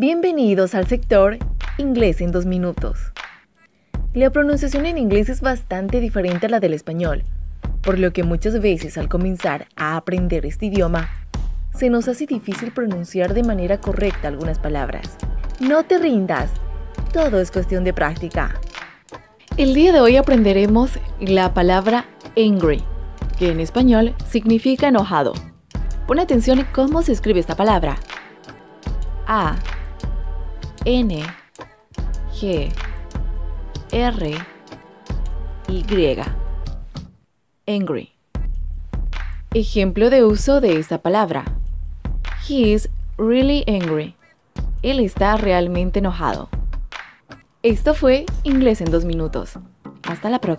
Bienvenidos al sector Inglés en dos minutos. La pronunciación en inglés es bastante diferente a la del español, por lo que muchas veces al comenzar a aprender este idioma, se nos hace difícil pronunciar de manera correcta algunas palabras. No te rindas, todo es cuestión de práctica. El día de hoy aprenderemos la palabra angry, que en español significa enojado. Pon atención en cómo se escribe esta palabra. A N G R Y Angry. Ejemplo de uso de esta palabra. He is really angry. Él está realmente enojado. Esto fue Inglés en dos minutos. Hasta la próxima.